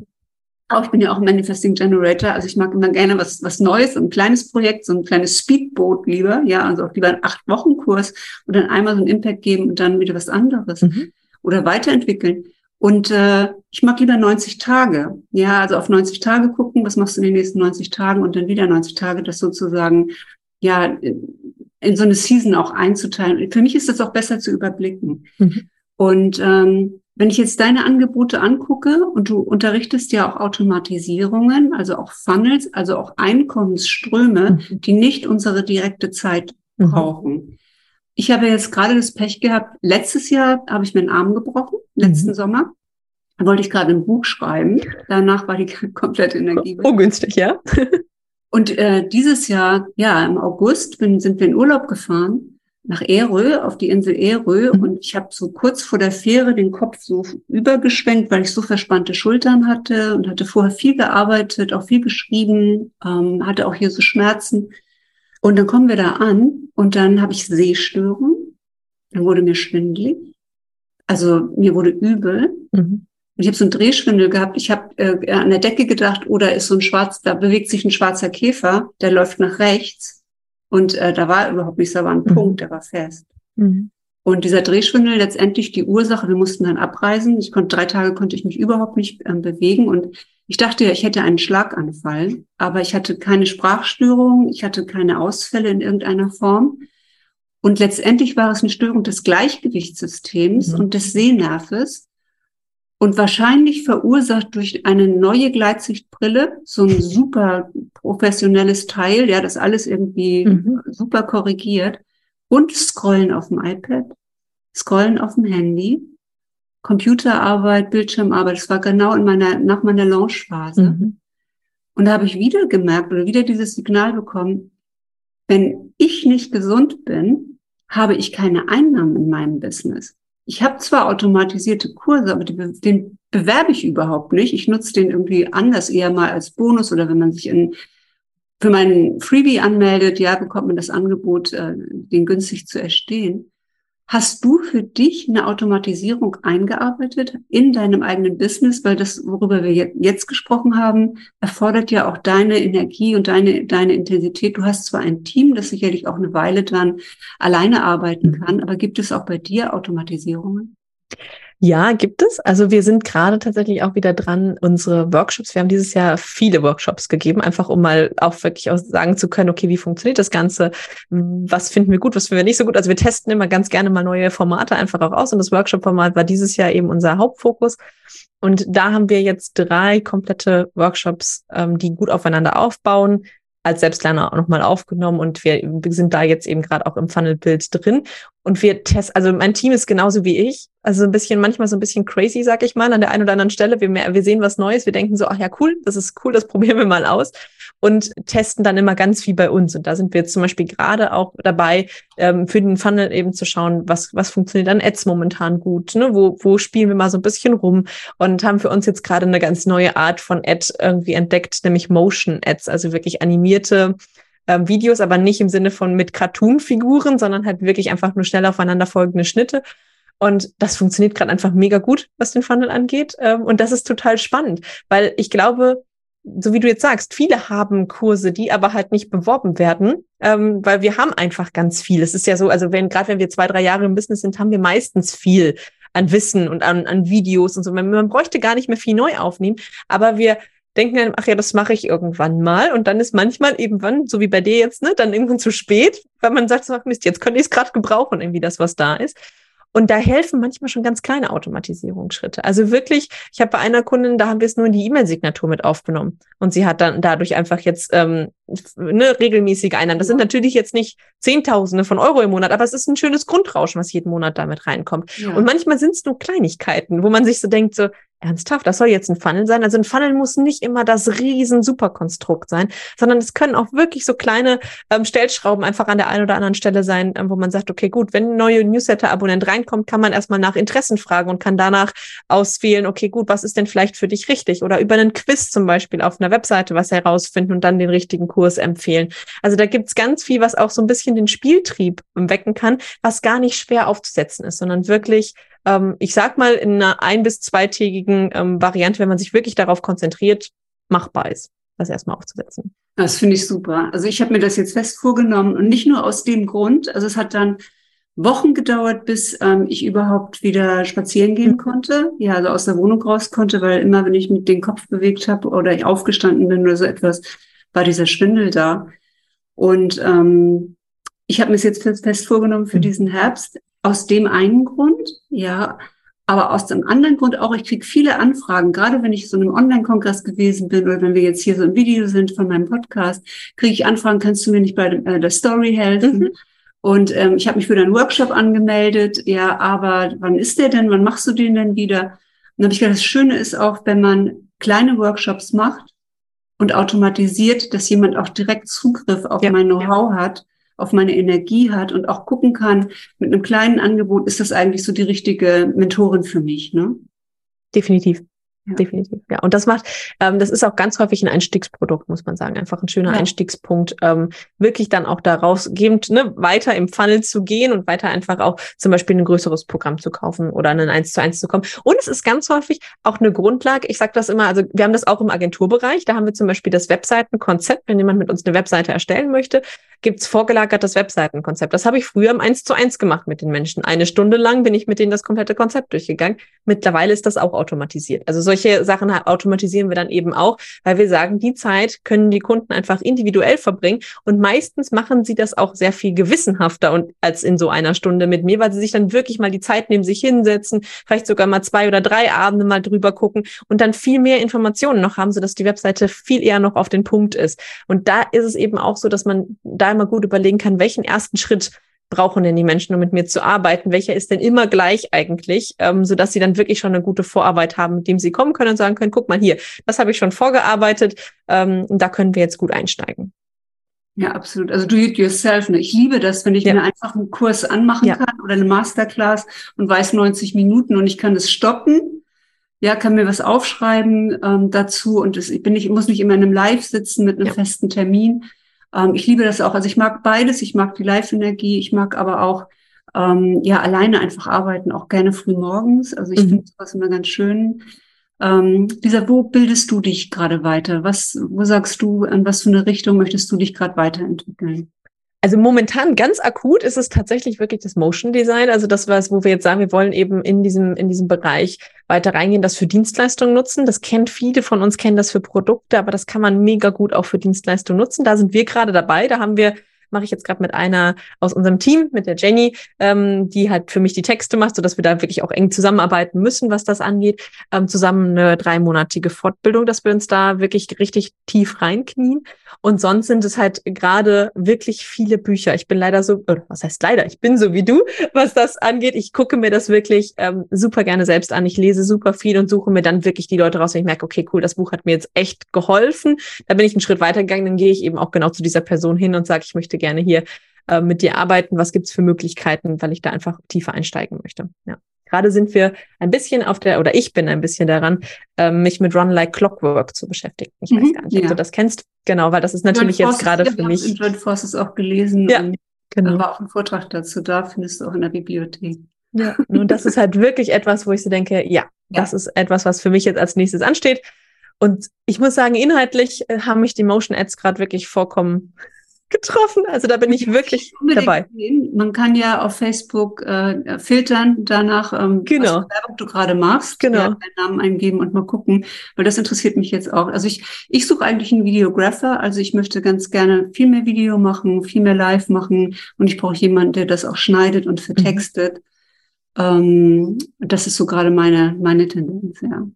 Auch ich bin ja auch Manifesting Generator, also ich mag immer gerne was, was Neues, ein kleines Projekt, so ein kleines Speedboot lieber, ja, also auch lieber einen acht Wochen Kurs und dann einmal so einen Impact geben und dann wieder was anderes mhm. oder weiterentwickeln. Und äh, ich mag lieber 90 Tage, ja, also auf 90 Tage gucken, was machst du in den nächsten 90 Tagen und dann wieder 90 Tage, das sozusagen ja in so eine Season auch einzuteilen. Für mich ist das auch besser zu überblicken. Mhm. Und ähm, wenn ich jetzt deine Angebote angucke und du unterrichtest ja auch Automatisierungen, also auch Funnels, also auch Einkommensströme, mhm. die nicht unsere direkte Zeit mhm. brauchen. Ich habe jetzt gerade das Pech gehabt, letztes Jahr habe ich mir einen Arm gebrochen, letzten mhm. Sommer. Da wollte ich gerade ein Buch schreiben. Danach war die *laughs* komplette Energie. Ungünstig, ja. Und äh, dieses Jahr, ja, im August bin, sind wir in Urlaub gefahren nach Erö, auf die Insel Erö. Mhm. Und ich habe so kurz vor der Fähre den Kopf so übergeschwenkt, weil ich so verspannte Schultern hatte und hatte vorher viel gearbeitet, auch viel geschrieben, ähm, hatte auch hier so Schmerzen. Und dann kommen wir da an und dann habe ich Sehstörung. Dann wurde mir schwindlig. Also mir wurde übel. Mhm. Ich habe so einen Drehschwindel gehabt. Ich habe äh, an der Decke gedacht, oder ist so ein schwarz, da bewegt sich ein schwarzer Käfer, der läuft nach rechts. Und äh, da war überhaupt nichts, da war ein mhm. Punkt, der war fest. Mhm. Und dieser Drehschwindel letztendlich die Ursache, wir mussten dann abreisen. Ich konnte drei Tage konnte ich mich überhaupt nicht ähm, bewegen und ich dachte ja, ich hätte einen Schlaganfall, aber ich hatte keine Sprachstörung, ich hatte keine Ausfälle in irgendeiner Form. Und letztendlich war es eine Störung des Gleichgewichtssystems mhm. und des Sehnerves und wahrscheinlich verursacht durch eine neue Gleitsichtbrille, so ein super professionelles Teil, ja, das alles irgendwie mhm. super korrigiert und Scrollen auf dem iPad, Scrollen auf dem Handy, Computerarbeit, Bildschirmarbeit, das war genau in meiner, nach meiner Launchphase. Mhm. Und da habe ich wieder gemerkt oder wieder dieses Signal bekommen, wenn ich nicht gesund bin, habe ich keine Einnahmen in meinem Business. Ich habe zwar automatisierte Kurse, aber die, den bewerbe ich überhaupt nicht. Ich nutze den irgendwie anders, eher mal als Bonus oder wenn man sich in, für meinen Freebie anmeldet, ja, bekommt man das Angebot, äh, den günstig zu erstehen. Hast du für dich eine Automatisierung eingearbeitet in deinem eigenen Business? Weil das, worüber wir jetzt gesprochen haben, erfordert ja auch deine Energie und deine, deine Intensität. Du hast zwar ein Team, das sicherlich auch eine Weile dran alleine arbeiten mhm. kann, aber gibt es auch bei dir Automatisierungen? Ja, gibt es. Also wir sind gerade tatsächlich auch wieder dran, unsere Workshops. Wir haben dieses Jahr viele Workshops gegeben, einfach um mal auch wirklich auch sagen zu können, okay, wie funktioniert das Ganze? Was finden wir gut, was finden wir nicht so gut? Also wir testen immer ganz gerne mal neue Formate einfach auch aus. Und das Workshop-Format war dieses Jahr eben unser Hauptfokus. Und da haben wir jetzt drei komplette Workshops, ähm, die gut aufeinander aufbauen, als Selbstlerner auch nochmal aufgenommen und wir, sind da jetzt eben gerade auch im Funnelbild drin und wir testen, also mein Team ist genauso wie ich, also ein bisschen, manchmal so ein bisschen crazy, sag ich mal, an der einen oder anderen Stelle. Wir, wir sehen was Neues, wir denken so, ach ja, cool, das ist cool, das *laughs* probieren wir mal aus und testen dann immer ganz viel bei uns. Und da sind wir zum Beispiel gerade auch dabei, ähm, für den Funnel eben zu schauen, was, was funktioniert an Ads momentan gut, ne? wo, wo spielen wir mal so ein bisschen rum und haben für uns jetzt gerade eine ganz neue Art von Ad irgendwie entdeckt, nämlich Motion Ads, also wirklich animierte ähm, Videos, aber nicht im Sinne von mit Cartoon-Figuren, sondern halt wirklich einfach nur schnell aufeinander folgende Schnitte. Und das funktioniert gerade einfach mega gut, was den Funnel angeht. Ähm, und das ist total spannend, weil ich glaube, so wie du jetzt sagst, viele haben Kurse, die aber halt nicht beworben werden, ähm, weil wir haben einfach ganz viel. Es ist ja so, also wenn gerade wenn wir zwei, drei Jahre im Business sind, haben wir meistens viel an Wissen und an, an Videos und so. Man, bräuchte gar nicht mehr viel neu aufnehmen, aber wir denken dann, ach ja, das mache ich irgendwann mal. Und dann ist manchmal irgendwann, so wie bei dir jetzt, ne, dann irgendwann zu spät, weil man sagt, so, Mist, jetzt könnte ich es gerade gebrauchen, irgendwie das, was da ist. Und da helfen manchmal schon ganz kleine Automatisierungsschritte. Also wirklich, ich habe bei einer Kundin, da haben wir es nur in die E-Mail-Signatur mit aufgenommen. Und sie hat dann dadurch einfach jetzt ähm, ne, regelmäßige Einnahmen. Das sind natürlich jetzt nicht Zehntausende von Euro im Monat, aber es ist ein schönes Grundrauschen, was jeden Monat damit reinkommt. Ja. Und manchmal sind es nur Kleinigkeiten, wo man sich so denkt, so, Ernsthaft, das soll jetzt ein Funnel sein? Also ein Funnel muss nicht immer das riesen Superkonstrukt sein, sondern es können auch wirklich so kleine ähm, Stellschrauben einfach an der einen oder anderen Stelle sein, ähm, wo man sagt, okay, gut, wenn ein neuer Newsletter-Abonnent reinkommt, kann man erstmal nach Interessen fragen und kann danach auswählen, okay, gut, was ist denn vielleicht für dich richtig? Oder über einen Quiz zum Beispiel auf einer Webseite was herausfinden und dann den richtigen Kurs empfehlen. Also da gibt's ganz viel, was auch so ein bisschen den Spieltrieb wecken kann, was gar nicht schwer aufzusetzen ist, sondern wirklich ähm, ich sag mal, in einer ein- bis zweitägigen ähm, Variante, wenn man sich wirklich darauf konzentriert, machbar ist, das erstmal aufzusetzen. Das finde ich super. Also ich habe mir das jetzt fest vorgenommen und nicht nur aus dem Grund, also es hat dann Wochen gedauert, bis ähm, ich überhaupt wieder spazieren gehen mhm. konnte, ja, also aus der Wohnung raus konnte, weil immer, wenn ich mit den Kopf bewegt habe oder ich aufgestanden bin oder so etwas, war dieser Schwindel da. Und ähm, ich habe mir jetzt fest vorgenommen für mhm. diesen Herbst, aus dem einen Grund, ja, aber aus dem anderen Grund auch, ich kriege viele Anfragen, gerade wenn ich so einem Online-Kongress gewesen bin oder wenn wir jetzt hier so im Video sind von meinem Podcast, kriege ich Anfragen, kannst du mir nicht bei äh, der Story helfen? Mhm. Und ähm, ich habe mich für einen Workshop angemeldet, ja, aber wann ist der denn? Wann machst du den denn wieder? Und dann habe ich gedacht, das Schöne ist auch, wenn man kleine Workshops macht und automatisiert, dass jemand auch direkt Zugriff auf ja, mein Know-how ja. hat auf meine Energie hat und auch gucken kann, mit einem kleinen Angebot ist das eigentlich so die richtige Mentorin für mich, ne? Definitiv. Ja. Definitiv, ja. Und das macht, ähm, das ist auch ganz häufig ein Einstiegsprodukt, muss man sagen. Einfach ein schöner ja. Einstiegspunkt, ähm, wirklich dann auch daraus gebend, ne, weiter im Funnel zu gehen und weiter einfach auch zum Beispiel ein größeres Programm zu kaufen oder einen eins zu eins zu kommen. Und es ist ganz häufig auch eine Grundlage. Ich sage das immer, also wir haben das auch im Agenturbereich. Da haben wir zum Beispiel das Webseitenkonzept, wenn jemand mit uns eine Webseite erstellen möchte, gibt's vorgelagertes Webseitenkonzept. Das habe ich früher im eins zu eins gemacht mit den Menschen. Eine Stunde lang bin ich mit denen das komplette Konzept durchgegangen. Mittlerweile ist das auch automatisiert. Also solche Sachen automatisieren wir dann eben auch, weil wir sagen, die Zeit können die Kunden einfach individuell verbringen und meistens machen sie das auch sehr viel gewissenhafter und als in so einer Stunde mit mir, weil sie sich dann wirklich mal die Zeit nehmen, sich hinsetzen, vielleicht sogar mal zwei oder drei Abende mal drüber gucken und dann viel mehr Informationen noch haben, sodass die Webseite viel eher noch auf den Punkt ist. Und da ist es eben auch so, dass man da immer gut überlegen kann, welchen ersten Schritt brauchen denn die Menschen, um mit mir zu arbeiten? Welcher ist denn immer gleich eigentlich, ähm, sodass sie dann wirklich schon eine gute Vorarbeit haben, mit dem sie kommen können und sagen können, guck mal hier, das habe ich schon vorgearbeitet, ähm, da können wir jetzt gut einsteigen. Ja, absolut. Also do it yourself. Ne? Ich liebe das, wenn ich ja. mir einfach einen Kurs anmachen ja. kann oder eine Masterclass und weiß 90 Minuten und ich kann es stoppen. Ja, kann mir was aufschreiben ähm, dazu und das, ich bin nicht, muss nicht immer in einem Live sitzen mit einem ja. festen Termin, ähm, ich liebe das auch. Also ich mag beides. Ich mag die Live-Energie. Ich mag aber auch ähm, ja alleine einfach arbeiten, auch gerne früh morgens. Also ich mhm. finde sowas immer ganz schön. Ähm, Lisa, wo bildest du dich gerade weiter? Was, wo sagst du, an was für eine Richtung möchtest du dich gerade weiterentwickeln? Also momentan ganz akut ist es tatsächlich wirklich das Motion Design. Also das was, wo wir jetzt sagen, wir wollen eben in diesem, in diesem Bereich weiter reingehen, das für Dienstleistungen nutzen. Das kennt viele von uns, kennen das für Produkte, aber das kann man mega gut auch für Dienstleistungen nutzen. Da sind wir gerade dabei. Da haben wir mache ich jetzt gerade mit einer aus unserem Team, mit der Jenny, ähm, die halt für mich die Texte macht, so dass wir da wirklich auch eng zusammenarbeiten müssen, was das angeht. Ähm, zusammen eine dreimonatige Fortbildung, dass wir uns da wirklich richtig tief reinknien. Und sonst sind es halt gerade wirklich viele Bücher. Ich bin leider so, oder was heißt leider, ich bin so wie du, was das angeht. Ich gucke mir das wirklich ähm, super gerne selbst an. Ich lese super viel und suche mir dann wirklich die Leute raus, wenn ich merke, okay, cool, das Buch hat mir jetzt echt geholfen. Da bin ich einen Schritt weitergegangen, dann gehe ich eben auch genau zu dieser Person hin und sage, ich möchte gerne hier äh, mit dir arbeiten. Was gibt's für Möglichkeiten, weil ich da einfach tiefer einsteigen möchte. Ja. Gerade sind wir ein bisschen auf der, oder ich bin ein bisschen daran, äh, mich mit Run Like Clockwork zu beschäftigen. Ich weiß mhm, gar nicht, ja. ob du das kennst. Genau, weil das ist natürlich jetzt gerade für mich. Ich habe Forces auch gelesen. Ja, und genau. war auch ein Vortrag dazu da, findest du auch in der Bibliothek. Ja, und das ist halt wirklich etwas, wo ich so denke, ja, ja, das ist etwas, was für mich jetzt als nächstes ansteht. Und ich muss sagen, inhaltlich äh, haben mich die Motion Ads gerade wirklich vorkommen getroffen. Also da bin ich wirklich dabei. Sehen. Man kann ja auf Facebook äh, filtern danach, ähm, genau. was Werbung du gerade machst. Genau. Ja, deinen Namen eingeben und mal gucken, weil das interessiert mich jetzt auch. Also ich, ich suche eigentlich einen Videographer. Also ich möchte ganz gerne viel mehr Video machen, viel mehr Live machen und ich brauche jemanden, der das auch schneidet und vertextet. Mhm. Ähm, das ist so gerade meine, meine Tendenz, ja.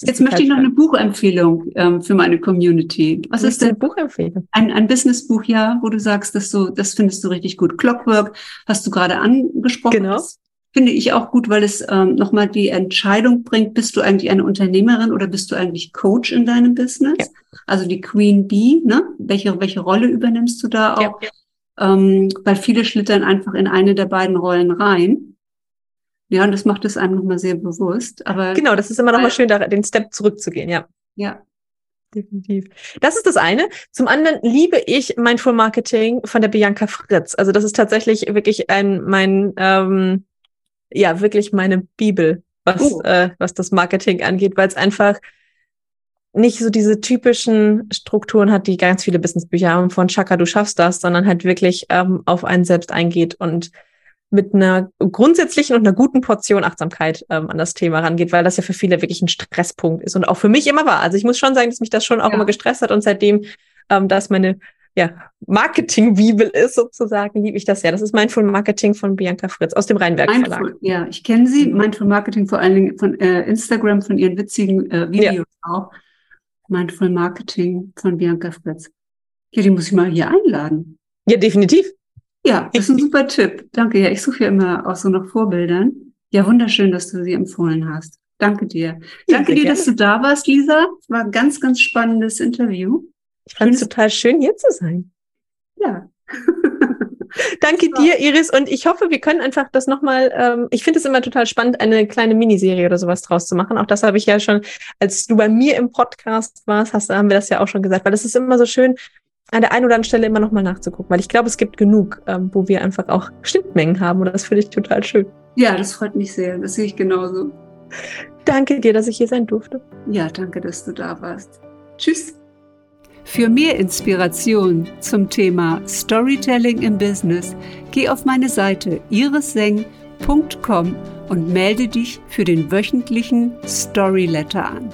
Jetzt möchte ich noch eine Buchempfehlung ähm, für meine Community. Was ist denn Buchempfehlung? Ein, ein Businessbuch, ja, wo du sagst, dass du, das findest du richtig gut. Clockwork hast du gerade angesprochen. Genau. Das finde ich auch gut, weil es ähm, nochmal die Entscheidung bringt, bist du eigentlich eine Unternehmerin oder bist du eigentlich Coach in deinem Business? Ja. Also die Queen Bee, ne? Welche, welche Rolle übernimmst du da auch? Ja. Ähm, weil viele schlittern einfach in eine der beiden Rollen rein. Ja, und das macht es einem nochmal sehr bewusst. Aber genau, das ist immer nochmal schön, da, den Step zurückzugehen, ja. Ja. Definitiv. Das ist das eine. Zum anderen liebe ich Mindful Marketing von der Bianca Fritz. Also das ist tatsächlich wirklich ein mein ähm, ja wirklich meine Bibel, was oh. äh, was das Marketing angeht, weil es einfach nicht so diese typischen Strukturen hat, die ganz viele Businessbücher haben von Chaka, du schaffst das, sondern halt wirklich ähm, auf einen selbst eingeht und mit einer grundsätzlichen und einer guten Portion Achtsamkeit ähm, an das Thema rangeht, weil das ja für viele wirklich ein Stresspunkt ist und auch für mich immer war. Also ich muss schon sagen, dass mich das schon auch ja. immer gestresst hat und seitdem ähm, das meine ja, Marketing-Bibel ist sozusagen, liebe ich das ja. Das ist Mindful Marketing von Bianca Fritz aus dem Rheinwerk Mindful, Verlag. Ja, ich kenne sie. Mhm. Mindful Marketing vor allen Dingen von äh, Instagram, von ihren witzigen äh, Videos ja. auch. Mindful Marketing von Bianca Fritz. Ja, die muss ich mal hier einladen. Ja, definitiv. Ja, *laughs* das ist ein super Tipp. Danke. Ja, ich suche ja immer auch so nach Vorbildern. Ja, wunderschön, dass du sie empfohlen hast. Danke dir. Danke dir, gerne. dass du da warst, Lisa. War ein ganz, ganz spannendes Interview. Ich fand es total schön, hier zu sein. Ja. *laughs* Danke dir, Iris. Und ich hoffe, wir können einfach das nochmal, ähm, ich finde es immer total spannend, eine kleine Miniserie oder sowas draus zu machen. Auch das habe ich ja schon, als du bei mir im Podcast warst, hast, haben wir das ja auch schon gesagt, weil es ist immer so schön, an der einen oder anderen Stelle immer noch mal nachzugucken, weil ich glaube, es gibt genug, ähm, wo wir einfach auch Schnittmengen haben und das finde ich total schön. Ja, das freut mich sehr. Das sehe ich genauso. Danke dir, dass ich hier sein durfte. Ja, danke, dass du da warst. Tschüss. Für mehr Inspiration zum Thema Storytelling im Business, geh auf meine Seite irisseng.com und melde dich für den wöchentlichen Storyletter an.